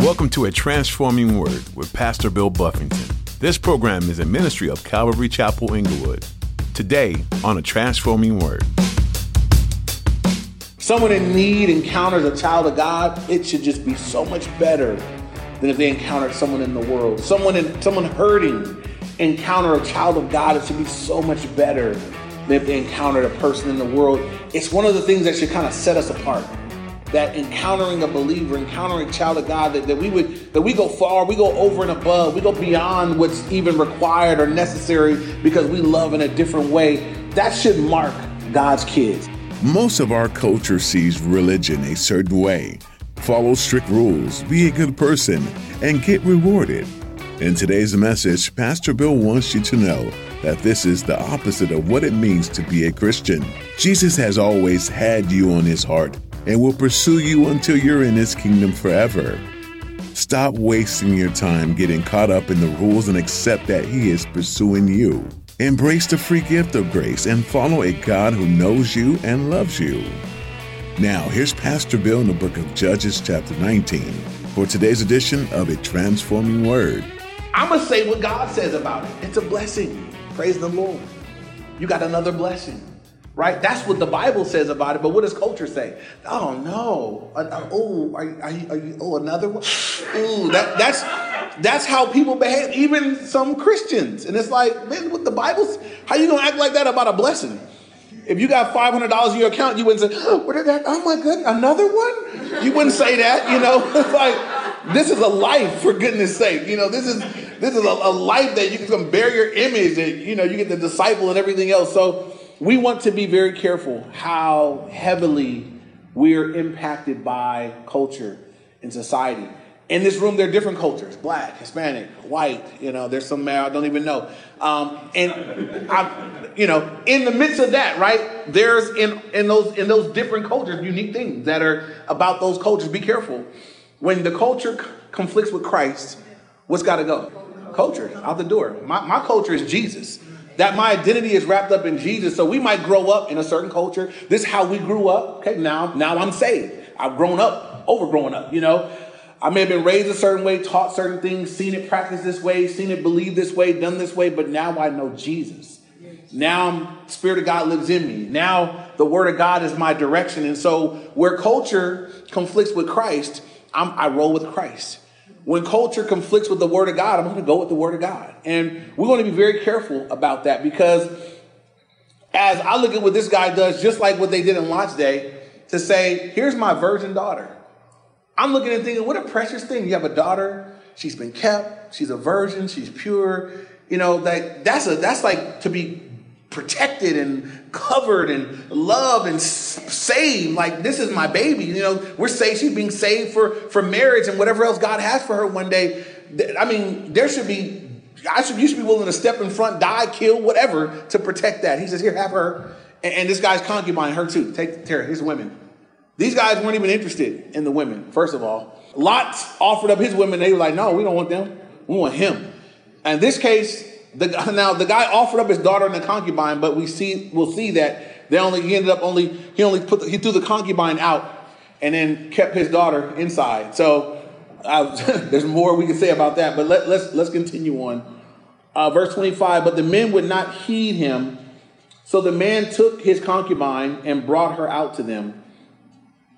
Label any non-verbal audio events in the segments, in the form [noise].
Welcome to A Transforming Word with Pastor Bill Buffington. This program is a ministry of Calvary Chapel Inglewood. Today on A Transforming Word. Someone in need encounters a child of God, it should just be so much better than if they encountered someone in the world. Someone in someone hurting encounter a child of God, it should be so much better than if they encountered a person in the world. It's one of the things that should kind of set us apart that encountering a believer, encountering a child of God, that, that we would that we go far, we go over and above, we go beyond what's even required or necessary because we love in a different way. That should mark God's kids. Most of our culture sees religion a certain way. Follow strict rules, be a good person, and get rewarded. In today's message, Pastor Bill wants you to know that this is the opposite of what it means to be a Christian. Jesus has always had you on his heart and will pursue you until you're in his kingdom forever. Stop wasting your time getting caught up in the rules and accept that he is pursuing you. Embrace the free gift of grace and follow a God who knows you and loves you. Now, here's Pastor Bill in the book of Judges, chapter 19, for today's edition of A Transforming Word. I'm going to say what God says about it. It's a blessing. Praise the Lord. You got another blessing right? That's what the Bible says about it. But what does culture say? Oh no! Oh, are, are, you, are you? Oh, another one? Ooh, that, that's that's how people behave. Even some Christians, and it's like, man, what the Bible's? How you gonna act like that about a blessing? If you got five hundred dollars in your account, you wouldn't say, oh, "What did that? Oh my goodness, another one?" You wouldn't say that. You know, [laughs] it's like this is a life for goodness sake. You know, this is this is a, a life that you can bear your image, and you know, you get the disciple and everything else. So we want to be very careful how heavily we're impacted by culture and society. In this room, there are different cultures black, Hispanic, white, you know, there's some I don't even know. Um, and, I, you know, in the midst of that, right, there's in, in, those, in those different cultures unique things that are about those cultures. Be careful. When the culture conflicts with Christ, what's got to go? Culture, out the door. My, my culture is Jesus that my identity is wrapped up in Jesus. So we might grow up in a certain culture. This is how we grew up. Okay, now, now I'm saved. I've grown up, over growing up, you know. I may have been raised a certain way, taught certain things, seen it practiced this way, seen it believed this way, done this way, but now I know Jesus. Now Spirit of God lives in me. Now the Word of God is my direction. And so where culture conflicts with Christ, I'm, I roll with Christ. When culture conflicts with the Word of God, I'm going to go with the Word of God. And we want to be very careful about that because as I look at what this guy does, just like what they did in Lot's day, to say, here's my virgin daughter. I'm looking and thinking, what a precious thing. You have a daughter, she's been kept, she's a virgin, she's pure. You know, like that's a that's like to be protected and covered and loved and saved. Like this is my baby. You know, we're saved. She's being saved for for marriage and whatever else God has for her one day. I mean, there should be. I should. You should be willing to step in front, die, kill, whatever to protect that. He says, "Here, have her." And, and this guy's concubine, her too. Take care. his women. These guys weren't even interested in the women. First of all, Lot offered up his women. They were like, "No, we don't want them. We want him." And this case, the, [laughs] now the guy offered up his daughter and the concubine, but we see we'll see that they only he ended up only he only put the, he threw the concubine out and then kept his daughter inside. So uh, [laughs] there's more we can say about that, but let, let's let's continue on. Uh, verse 25. But the men would not heed him, so the man took his concubine and brought her out to them,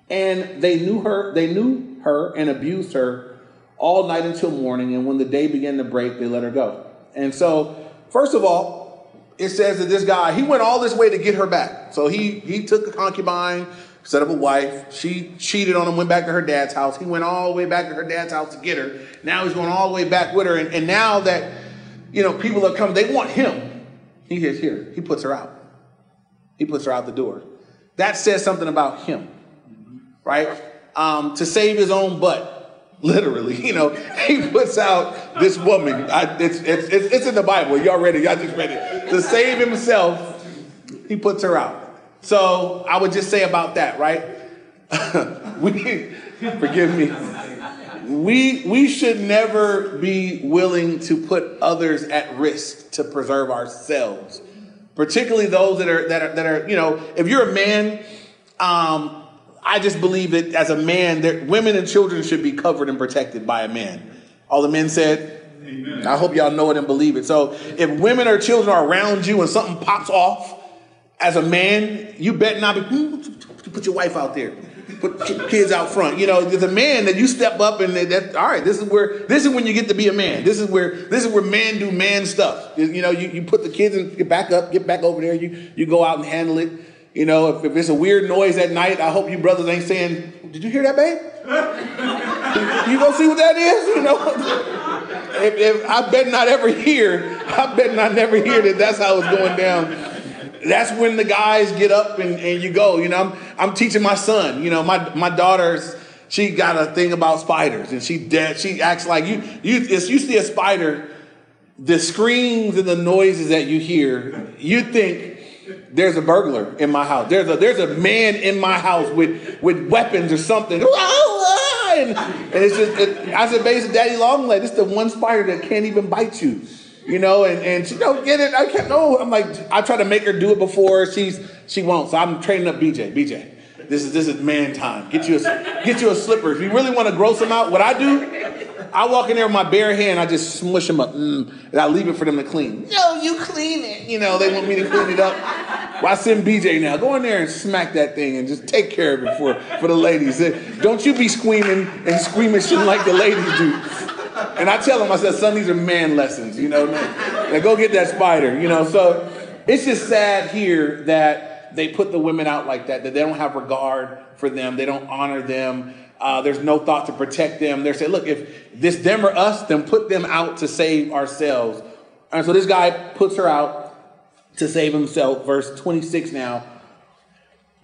and they knew her. They knew her and abused her all night until morning. And when the day began to break, they let her go. And so, first of all, it says that this guy, he went all this way to get her back. So he he took a concubine, set up a wife. She cheated on him, went back to her dad's house. He went all the way back to her dad's house to get her. Now he's going all the way back with her. And, and now that, you know, people are coming, they want him. He is here, he puts her out. He puts her out the door. That says something about him, right? Um, to save his own butt literally. [laughs] You know, he puts out this woman. I, it's, it's, it's in the Bible. Y'all ready? Y'all just ready. To save himself, he puts her out. So I would just say about that, right? [laughs] we forgive me. We we should never be willing to put others at risk to preserve ourselves, particularly those that are that are that are you know. If you're a man, um, I just believe that as a man, that women and children should be covered and protected by a man. All the men said, Amen. I hope y'all know it and believe it. So if women or children are around you and something pops off, as a man, you bet not be, hmm, put your wife out there. Put kids out front. You know, as a man that you step up and that, all right, this is where, this is when you get to be a man. This is where, this is where men do man stuff. You know, you, you put the kids and get back up, get back over there. You, you go out and handle it. You know, if, if it's a weird noise at night, I hope you brothers ain't saying, did you hear that, babe? [laughs] you gonna see what that is? You know, [laughs] if, if I bet not ever hear, [laughs] I bet not never hear that that's how it's going down that's when the guys get up and, and you go. You know, I'm, I'm teaching my son. You know, my my daughter's she got a thing about spiders, and she dead. She acts like you. You if you see a spider, the screams and the noises that you hear, you think there's a burglar in my house. There's a there's a man in my house with with weapons or something. And, [laughs] and it's just it, I said, basically, Daddy Longleg, it's the one spider that can't even bite you you know, and, and she don't get it. I can't no. I'm like, I try to make her do it before she's she won't. So I'm training up BJ. BJ, this is this is man time. Get you a get you a slipper. If you really want to gross them out, what I do, I walk in there with my bare hand. I just smush them up, mm, and I leave it for them to clean. No, you clean it. You know, they want me to clean it up. Well, I send BJ now. Go in there and smack that thing and just take care of it for for the ladies. Don't you be screaming and screaming like the ladies do. And I tell them, I said, son, these are man lessons, you know. Now go get that spider, you know. So it's just sad here that they put the women out like that, that they don't have regard for them, they don't honor them. Uh, there's no thought to protect them. They're saying, look, if this them or us, then put them out to save ourselves. And so this guy puts her out to save himself. Verse 26 now.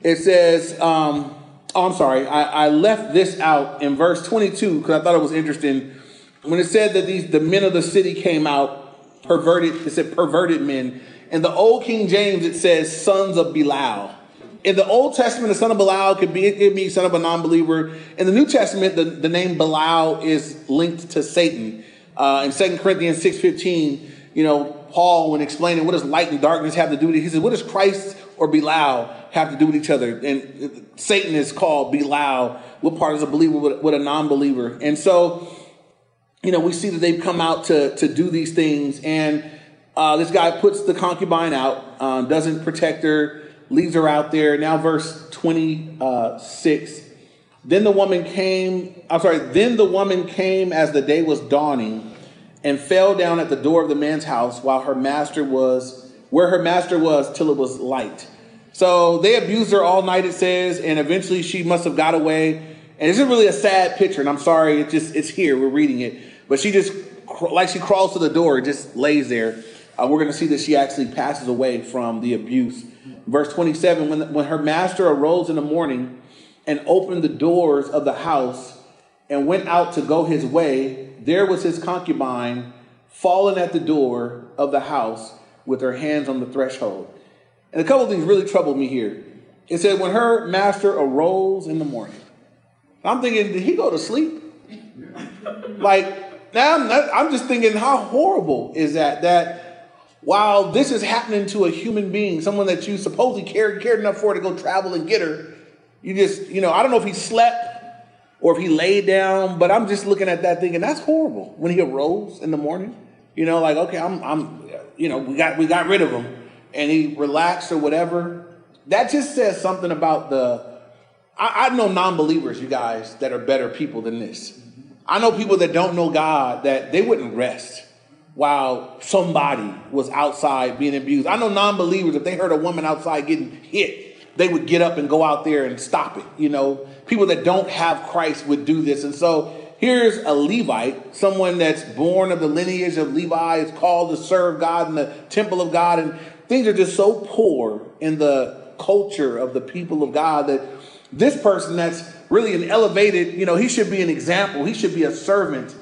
It says, um, oh, I'm sorry, I, I left this out in verse 22 because I thought it was interesting when it said that these the men of the city came out, perverted, it said perverted men. In the old King James, it says sons of Belial. In the Old Testament, the son of Belial could be it could be son of a non-believer. In the New Testament, the, the name Belial is linked to Satan. Uh, in 2 Corinthians 6.15, you know, Paul, when explaining what does light and darkness have to do with it, he says, what does Christ or Belial have to do with each other? And Satan is called Belial. What part is a believer with, with a non-believer? And so you know, we see that they've come out to, to do these things. And uh, this guy puts the concubine out, uh, doesn't protect her, leaves her out there. Now, verse 26. Then the woman came, I'm sorry, then the woman came as the day was dawning and fell down at the door of the man's house while her master was, where her master was, till it was light. So they abused her all night, it says, and eventually she must have got away. And it's really a sad picture, and I'm sorry, it just it's here, we're reading it. But she just, like she crawls to the door, just lays there. Uh, we're going to see that she actually passes away from the abuse. Verse 27 when, when her master arose in the morning and opened the doors of the house and went out to go his way, there was his concubine fallen at the door of the house with her hands on the threshold. And a couple of things really troubled me here. It said, when her master arose in the morning. I'm thinking, did he go to sleep? Like, now I'm, not, I'm just thinking, how horrible is that? That while this is happening to a human being, someone that you supposedly cared, cared enough for to go travel and get her, you just, you know, I don't know if he slept or if he laid down, but I'm just looking at that thinking that's horrible. When he arose in the morning, you know, like okay, I'm, I'm, you know, we got we got rid of him, and he relaxed or whatever. That just says something about the. I, I know non-believers, you guys, that are better people than this. I know people that don't know God that they wouldn't rest while somebody was outside being abused. I know non believers, if they heard a woman outside getting hit, they would get up and go out there and stop it. You know, people that don't have Christ would do this. And so here's a Levite, someone that's born of the lineage of Levi, is called to serve God in the temple of God. And things are just so poor in the culture of the people of God that this person that's really an elevated, you know, he should be an example, he should be a servant,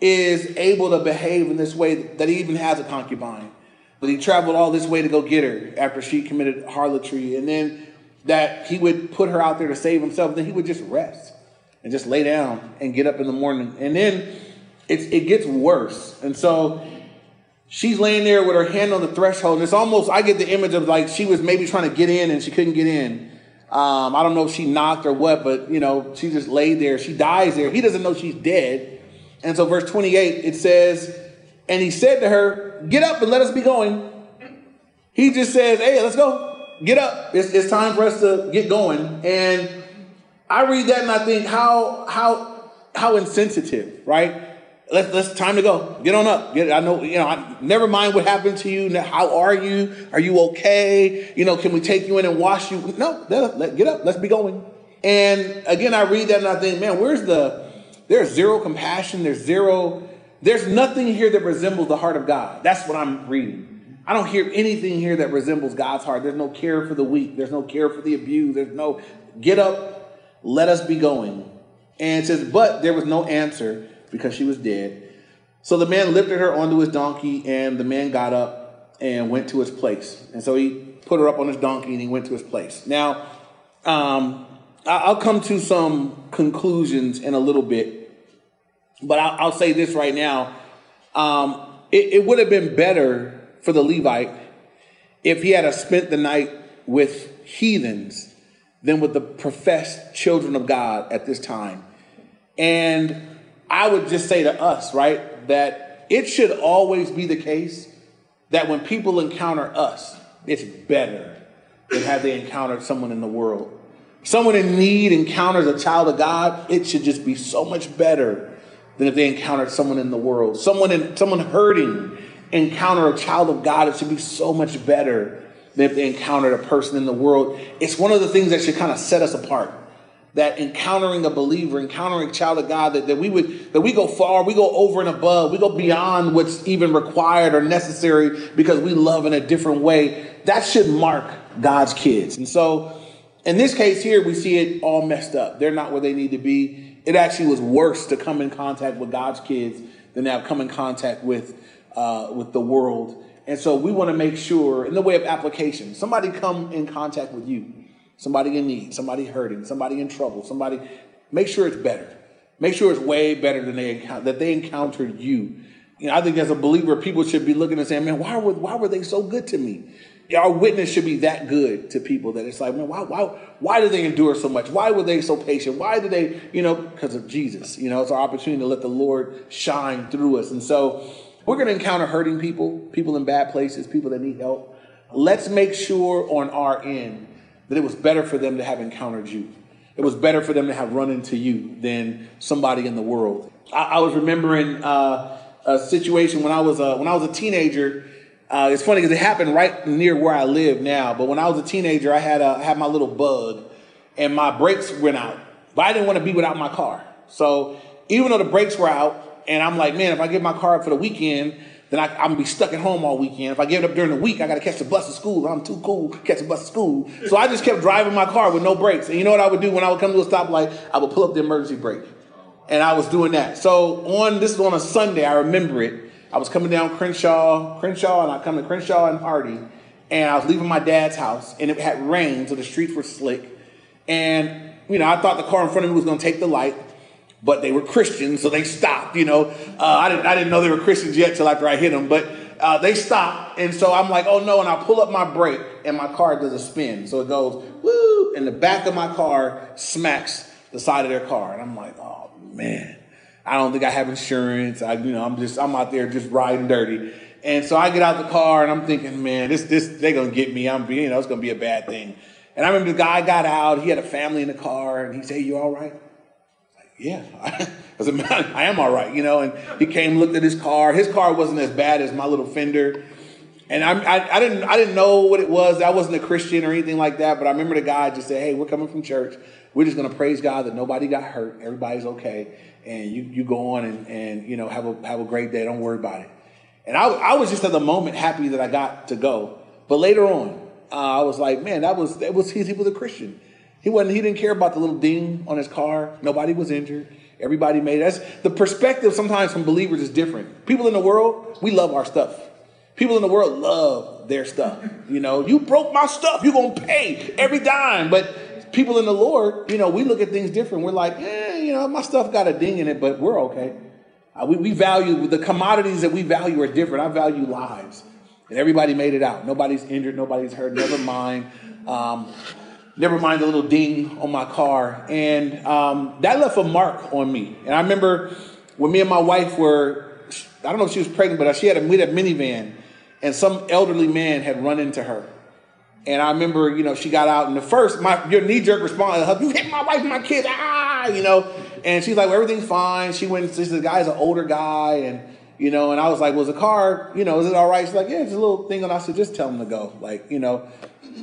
is able to behave in this way that he even has a concubine. But he traveled all this way to go get her after she committed harlotry. And then that he would put her out there to save himself. Then he would just rest and just lay down and get up in the morning. And then it's, it gets worse. And so she's laying there with her hand on the threshold. And it's almost, I get the image of like she was maybe trying to get in and she couldn't get in. Um, I don't know if she knocked or what, but you know, she just laid there. She dies there. He doesn't know she's dead. And so, verse 28, it says, And he said to her, Get up and let us be going. He just says, Hey, let's go. Get up. It's, it's time for us to get going. And I read that and I think, how, how, how insensitive, right? Let's, let's time to go. Get on up. Get, I know, you know, I, never mind what happened to you. How are you? Are you okay? You know, can we take you in and wash you? No, let, let, get up. Let's be going. And again, I read that and I think, man, where's the, there's zero compassion. There's zero, there's nothing here that resembles the heart of God. That's what I'm reading. I don't hear anything here that resembles God's heart. There's no care for the weak. There's no care for the abused. There's no, get up, let us be going. And it says, but there was no answer because she was dead. So the man lifted her onto his donkey, and the man got up and went to his place. And so he put her up on his donkey and he went to his place. Now, um, I'll come to some conclusions in a little bit, but I'll, I'll say this right now. Um, it, it would have been better for the Levite if he had spent the night with heathens than with the professed children of God at this time. And I would just say to us, right, that it should always be the case that when people encounter us, it's better than have they encountered someone in the world. Someone in need encounters a child of God, it should just be so much better than if they encountered someone in the world. Someone in someone hurting encounter a child of God, it should be so much better than if they encountered a person in the world. It's one of the things that should kind of set us apart that encountering a believer, encountering a child of God, that, that we would that we go far, we go over and above, we go beyond what's even required or necessary because we love in a different way. That should mark God's kids. And so in this case here, we see it all messed up. They're not where they need to be. It actually was worse to come in contact with God's kids than to have come in contact with uh, with the world. And so we want to make sure, in the way of application, somebody come in contact with you somebody in need, somebody hurting, somebody in trouble, somebody, make sure it's better. Make sure it's way better than they that they encountered you. You know, I think as a believer, people should be looking and saying, "Man, why were why were they so good to me?" Our witness should be that good to people that it's like, man, why why why do they endure so much? Why were they so patient? Why do they, you know, because of Jesus? You know, it's our opportunity to let the Lord shine through us. And so, we're going to encounter hurting people, people in bad places, people that need help. Let's make sure on our end that it was better for them to have encountered you. It was better for them to have run into you than somebody in the world. I, I was remembering uh, a situation when I was a, when I was a teenager. Uh, it's funny because it happened right near where I live now. But when I was a teenager, I had a, I had my little bug, and my brakes went out. But I didn't want to be without my car. So even though the brakes were out, and I'm like, man, if I give my car up for the weekend, then I, am gonna be stuck at home all weekend. If I give it up during the week, I gotta catch the bus to school. I'm too cool to catch the bus to school. So I just kept driving my car with no brakes. And you know what I would do when I would come to a stoplight? I would pull up the emergency brake. And I was doing that. So on this is on a Sunday, I remember it. I was coming down Crenshaw, Crenshaw, and I come to Crenshaw and Hardy, and I was leaving my dad's house, and it had rained, so the streets were slick. And you know, I thought the car in front of me was gonna take the light but they were Christians, so they stopped. You know, uh, I didn't I didn't know they were Christians yet till after I hit them, but uh, they stopped, and so I'm like, oh no, and I pull up my brake, and my car does a spin, so it goes woo, and the back of my car smacks the side of their car, and I'm like, oh man, I don't think I have insurance. I you know I'm just I'm out there just riding dirty. And so I get out the car and I'm thinking, man, this this they're gonna get me. I'm you know it's gonna be a bad thing. And I remember the guy got out. He had a family in the car, and he said, "You all right?" yeah, [laughs] I man, I am all right, you know. And he came, looked at his car. His car wasn't as bad as my little fender. And I, I, I, didn't, I didn't know what it was. I wasn't a Christian or anything like that. But I remember the guy just said, "Hey, we're coming from church. We're just going to praise God that nobody got hurt. Everybody's okay, and you, you go on and, and you know have a have a great day. Don't worry about it." And I, I was just at the moment happy that I got to go. But later on, uh, I was like, "Man, that was that was he, he was a Christian." He wasn't. He didn't care about the little ding on his car. Nobody was injured. Everybody made. That's, the perspective sometimes from believers is different. People in the world, we love our stuff. People in the world love their stuff. You know, you broke my stuff. You're gonna pay every dime. But people in the Lord, you know, we look at things different. We're like, eh, know, my stuff got a ding in it, but we're okay. Uh, we, we value the commodities that we value are different. I value lives, and everybody made it out. Nobody's injured. Nobody's hurt. Never mind. Um, Never mind the little ding on my car. And um, that left a mark on me. And I remember when me and my wife were, I don't know if she was pregnant, but she had a, we had a minivan, and some elderly man had run into her. And I remember, you know, she got out, and the first, my your knee jerk response, you hit my wife and my kids, ah, you know. And she's like, well, everything's fine. She went, she said, the guy's an older guy, and you know, and I was like, was the car, you know, is it all right? She's like, yeah, it's a little thing. And I said, just tell him to go. Like, you know,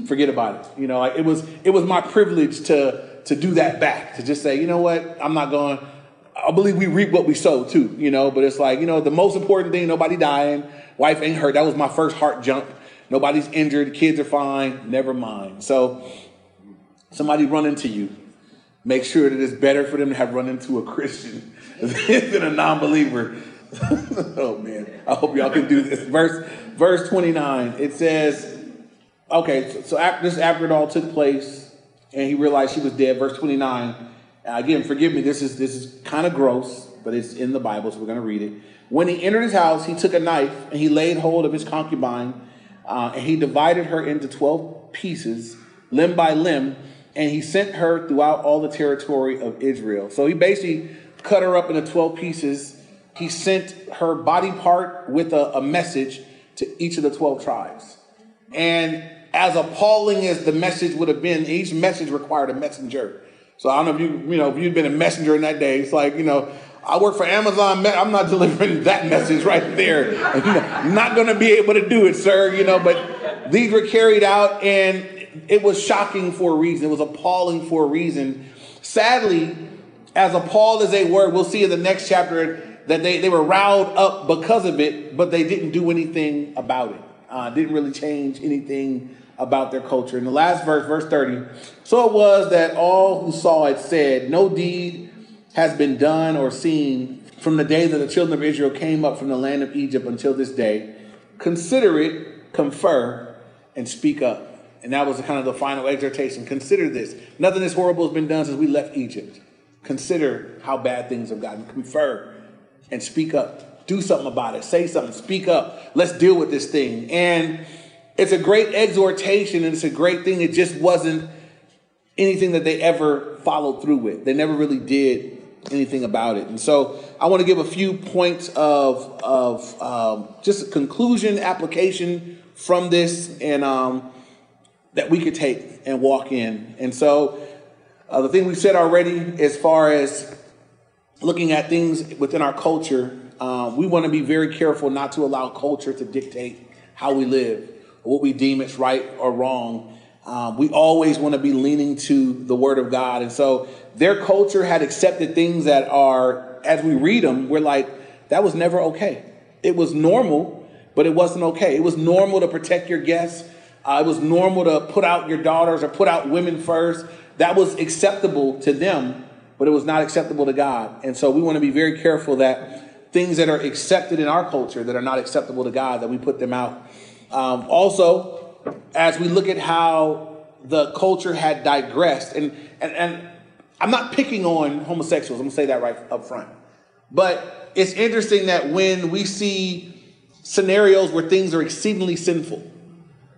forget about it. You know, like it was, it was my privilege to, to do that back, to just say, you know what, I'm not going, I believe we reap what we sow too, you know, but it's like, you know, the most important thing, nobody dying, wife ain't hurt. That was my first heart jump. Nobody's injured, kids are fine, never mind. So somebody run into you. Make sure that it's better for them to have run into a Christian [laughs] than a non-believer [laughs] oh man, I hope y'all can do this. Verse verse 29, it says, okay, so, after this after it all took place and he realized she was dead, verse 29. Again, forgive me, this is this is kind of gross, but it's in the Bible, so we're gonna read it. When he entered his house, he took a knife and he laid hold of his concubine, uh, and he divided her into 12 pieces, limb by limb, and he sent her throughout all the territory of Israel. So he basically cut her up into 12 pieces he sent her body part with a, a message to each of the 12 tribes. And as appalling as the message would have been, each message required a messenger. So I don't know if you, you know, if you'd been a messenger in that day, it's like, you know, I work for Amazon. I'm not delivering [laughs] that message right there. I'm [laughs] not going to be able to do it, sir. You know, but these were carried out, and it was shocking for a reason. It was appalling for a reason. Sadly, as appalled as they were, we'll see in the next chapter that they, they were riled up because of it, but they didn't do anything about it. Uh, didn't really change anything about their culture. In the last verse, verse 30, so it was that all who saw it said, No deed has been done or seen from the day that the children of Israel came up from the land of Egypt until this day. Consider it, confer, and speak up. And that was kind of the final exhortation. Consider this. Nothing this horrible has been done since we left Egypt. Consider how bad things have gotten. Confer and speak up. Do something about it. Say something. Speak up. Let's deal with this thing. And it's a great exhortation and it's a great thing. It just wasn't anything that they ever followed through with. They never really did anything about it. And so I want to give a few points of, of um, just a conclusion, application from this, and um, that we could take and walk in. And so uh, the thing we've said already, as far as looking at things within our culture, um, we want to be very careful not to allow culture to dictate how we live what we deem is right or wrong. Um, we always want to be leaning to the Word of God. And so their culture had accepted things that are, as we read them, we're like, that was never okay. It was normal, but it wasn't okay. It was normal to protect your guests. Uh, it was normal to put out your daughters or put out women first. That was acceptable to them but it was not acceptable to God. And so we want to be very careful that things that are accepted in our culture that are not acceptable to God, that we put them out. Um, also, as we look at how the culture had digressed, and, and, and I'm not picking on homosexuals, I'm gonna say that right up front. But it's interesting that when we see scenarios where things are exceedingly sinful,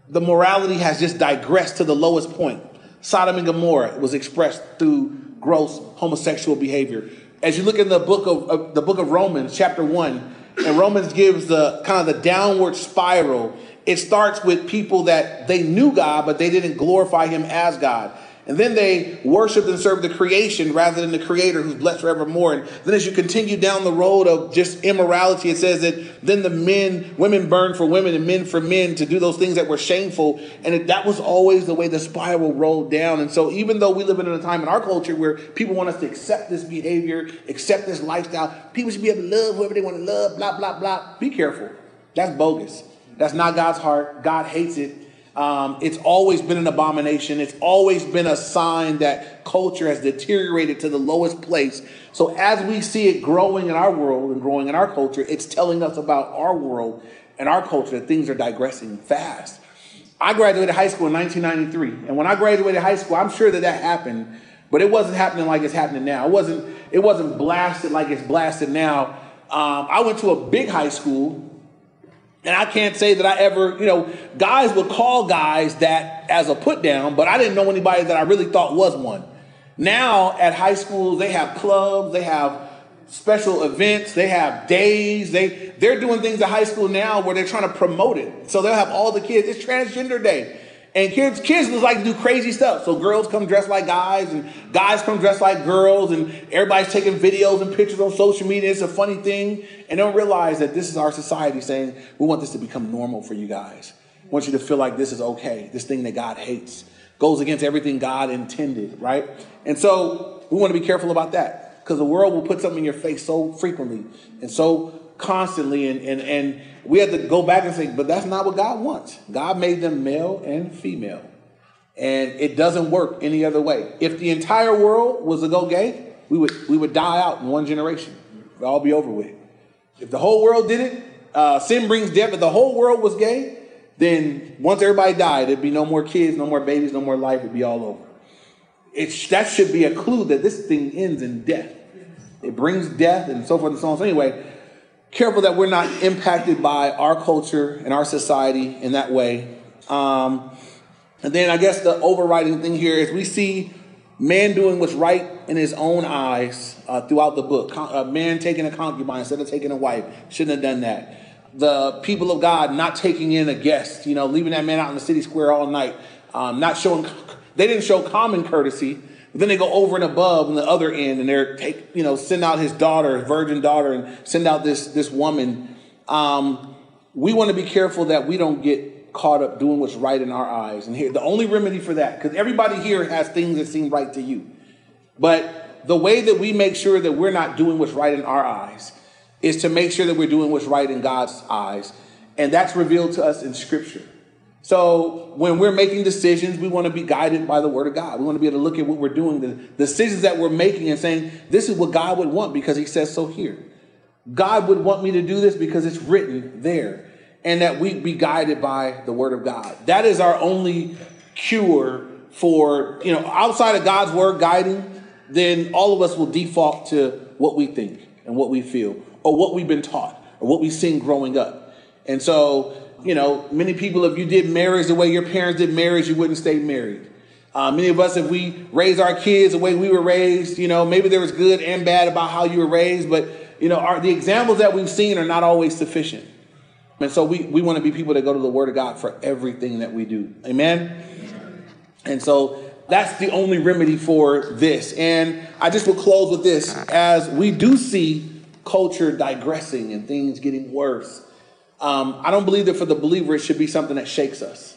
the morality has just digressed to the lowest point. Sodom and Gomorrah was expressed through gross homosexual behavior. As you look in the book of, of the book of Romans, chapter one, and Romans gives the kind of the downward spiral. It starts with people that they knew God, but they didn't glorify Him as God. And then they worshiped and served the creation rather than the creator who's blessed forevermore. And then as you continue down the road of just immorality, it says that then the men, women burned for women and men for men to do those things that were shameful. And it, that was always the way the spiral rolled down. And so even though we live in a time in our culture where people want us to accept this behavior, accept this lifestyle, people should be able to love whoever they want to love, blah, blah, blah. Be careful. That's bogus. That's not God's heart. God hates it. Um, it's always been an abomination. It's always been a sign that culture has deteriorated to the lowest place. So, as we see it growing in our world and growing in our culture, it's telling us about our world and our culture that things are digressing fast. I graduated high school in 1993, and when I graduated high school, I'm sure that that happened, but it wasn't happening like it's happening now. It wasn't. It wasn't blasted like it's blasted now. Um, I went to a big high school And I can't say that I ever, you know, guys would call guys that as a put down, but I didn't know anybody that I really thought was one. Now at high schools, they have clubs, they have special events, they have days, they they're doing things at high school now where they're trying to promote it. So they'll have all the kids, it's transgender day. And kids, kids just like to do crazy stuff. So girls come dressed like guys, and guys come dressed like girls, and everybody's taking videos and pictures on social media. It's a funny thing, and don't realize that this is our society saying we want this to become normal for you guys. We want you to feel like this is okay. This thing that God hates goes against everything God intended, right? And so we want to be careful about that because the world will put something in your face so frequently and so constantly and, and, and we have to go back and say, but that's not what God wants. God made them male and female. And it doesn't work any other way. If the entire world was to go gay, we would we would die out in one generation. It'd all be over with. If the whole world did it, uh, sin brings death. If the whole world was gay, then once everybody died, there'd be no more kids, no more babies, no more life. It'd be all over. It, that should be a clue that this thing ends in death. It brings death and so forth and so on. So anyway, careful that we're not impacted by our culture and our society in that way. Um, and then I guess the overriding thing here is we see man doing what's right in his own eyes uh, throughout the book. Con- a man taking a concubine instead of taking a wife shouldn't have done that. The people of God not taking in a guest, you know, leaving that man out in the city square all night, um, not showing. They didn't show common courtesy but then they go over and above on the other end, and they're take you know send out his daughter, virgin daughter, and send out this this woman. Um, we want to be careful that we don't get caught up doing what's right in our eyes. And here, the only remedy for that, because everybody here has things that seem right to you, but the way that we make sure that we're not doing what's right in our eyes is to make sure that we're doing what's right in God's eyes, and that's revealed to us in Scripture. So when we're making decisions, we want to be guided by the word of God. We want to be able to look at what we're doing, the decisions that we're making and saying, this is what God would want because he says so here. God would want me to do this because it's written there. And that we be guided by the word of God. That is our only cure for, you know, outside of God's word guiding, then all of us will default to what we think and what we feel or what we've been taught or what we've seen growing up. And so you know, many people, if you did marriage the way your parents did marriage, you wouldn't stay married. Uh, many of us, if we raise our kids the way we were raised, you know, maybe there was good and bad about how you were raised, but, you know, our, the examples that we've seen are not always sufficient. And so we, we want to be people that go to the Word of God for everything that we do. Amen? And so that's the only remedy for this. And I just will close with this as we do see culture digressing and things getting worse. Um, I don't believe that for the believer it should be something that shakes us.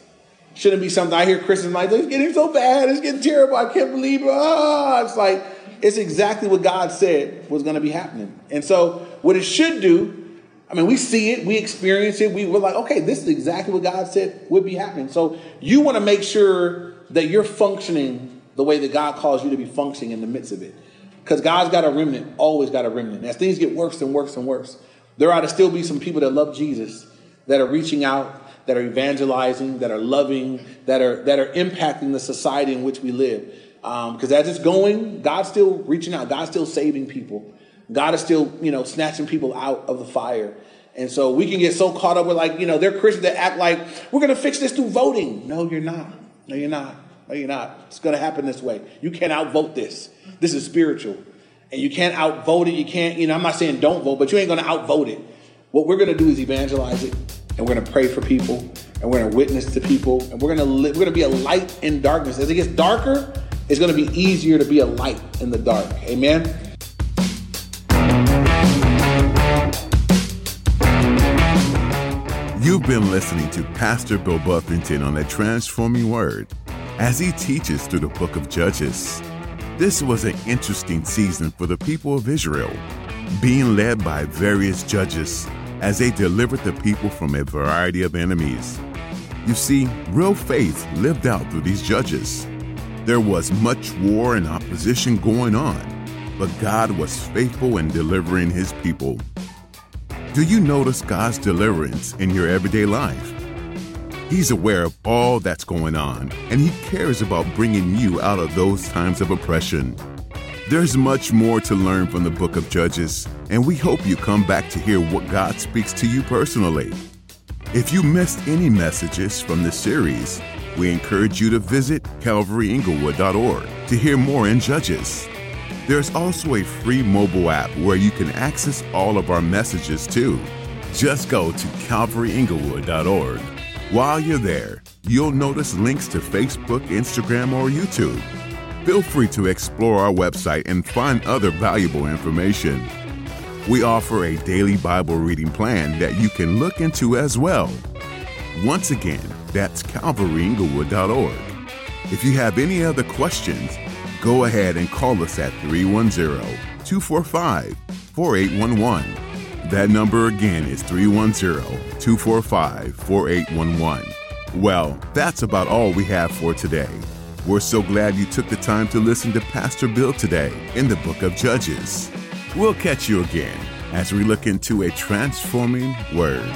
Shouldn't be something I hear Christians like, it's getting so bad, it's getting terrible, I can't believe it. Ah, it's like, it's exactly what God said was going to be happening. And so, what it should do, I mean, we see it, we experience it, we, we're like, okay, this is exactly what God said would be happening. So, you want to make sure that you're functioning the way that God calls you to be functioning in the midst of it. Because God's got a remnant, always got a remnant. As things get worse and worse and worse, there ought to still be some people that love Jesus, that are reaching out, that are evangelizing, that are loving, that are that are impacting the society in which we live. Because um, as it's going, God's still reaching out. God's still saving people. God is still, you know, snatching people out of the fire. And so we can get so caught up with like, you know, they're Christians that act like we're going to fix this through voting. No, you're not. No, you're not. No, you're not. It's going to happen this way. You can't outvote this. This is spiritual and you can't outvote it. You can't, you know, I'm not saying don't vote, but you ain't to outvote it. What we're to do is evangelize it, and we're to pray for people, and we're to witness to people, and we're going to we're to be a light in darkness. As it gets darker, it's to be easier to be a light in the dark. Amen. You've been listening to Pastor Bill Buffington on the transforming word as he teaches through the book of Judges. This was an interesting season for the people of Israel, being led by various judges as they delivered the people from a variety of enemies. You see, real faith lived out through these judges. There was much war and opposition going on, but God was faithful in delivering his people. Do you notice God's deliverance in your everyday life? He's aware of all that's going on, and He cares about bringing you out of those times of oppression. There's much more to learn from the book of Judges, and we hope you come back to hear what God speaks to you personally. If you missed any messages from the series, we encourage you to visit calvaryinglewood.org to hear more in Judges. There's also a free mobile app where you can access all of our messages too. Just go to calvaryinglewood.org. While you're there, you'll notice links to Facebook, Instagram, or YouTube. Feel free to explore our website and find other valuable information. We offer a daily Bible reading plan that you can look into as well. Once again, that's calvaryinglewood.org. If you have any other questions, go ahead and call us at 310 245 4811. That number again is 310 245 4811. Well, that's about all we have for today. We're so glad you took the time to listen to Pastor Bill today in the book of Judges. We'll catch you again as we look into a transforming word.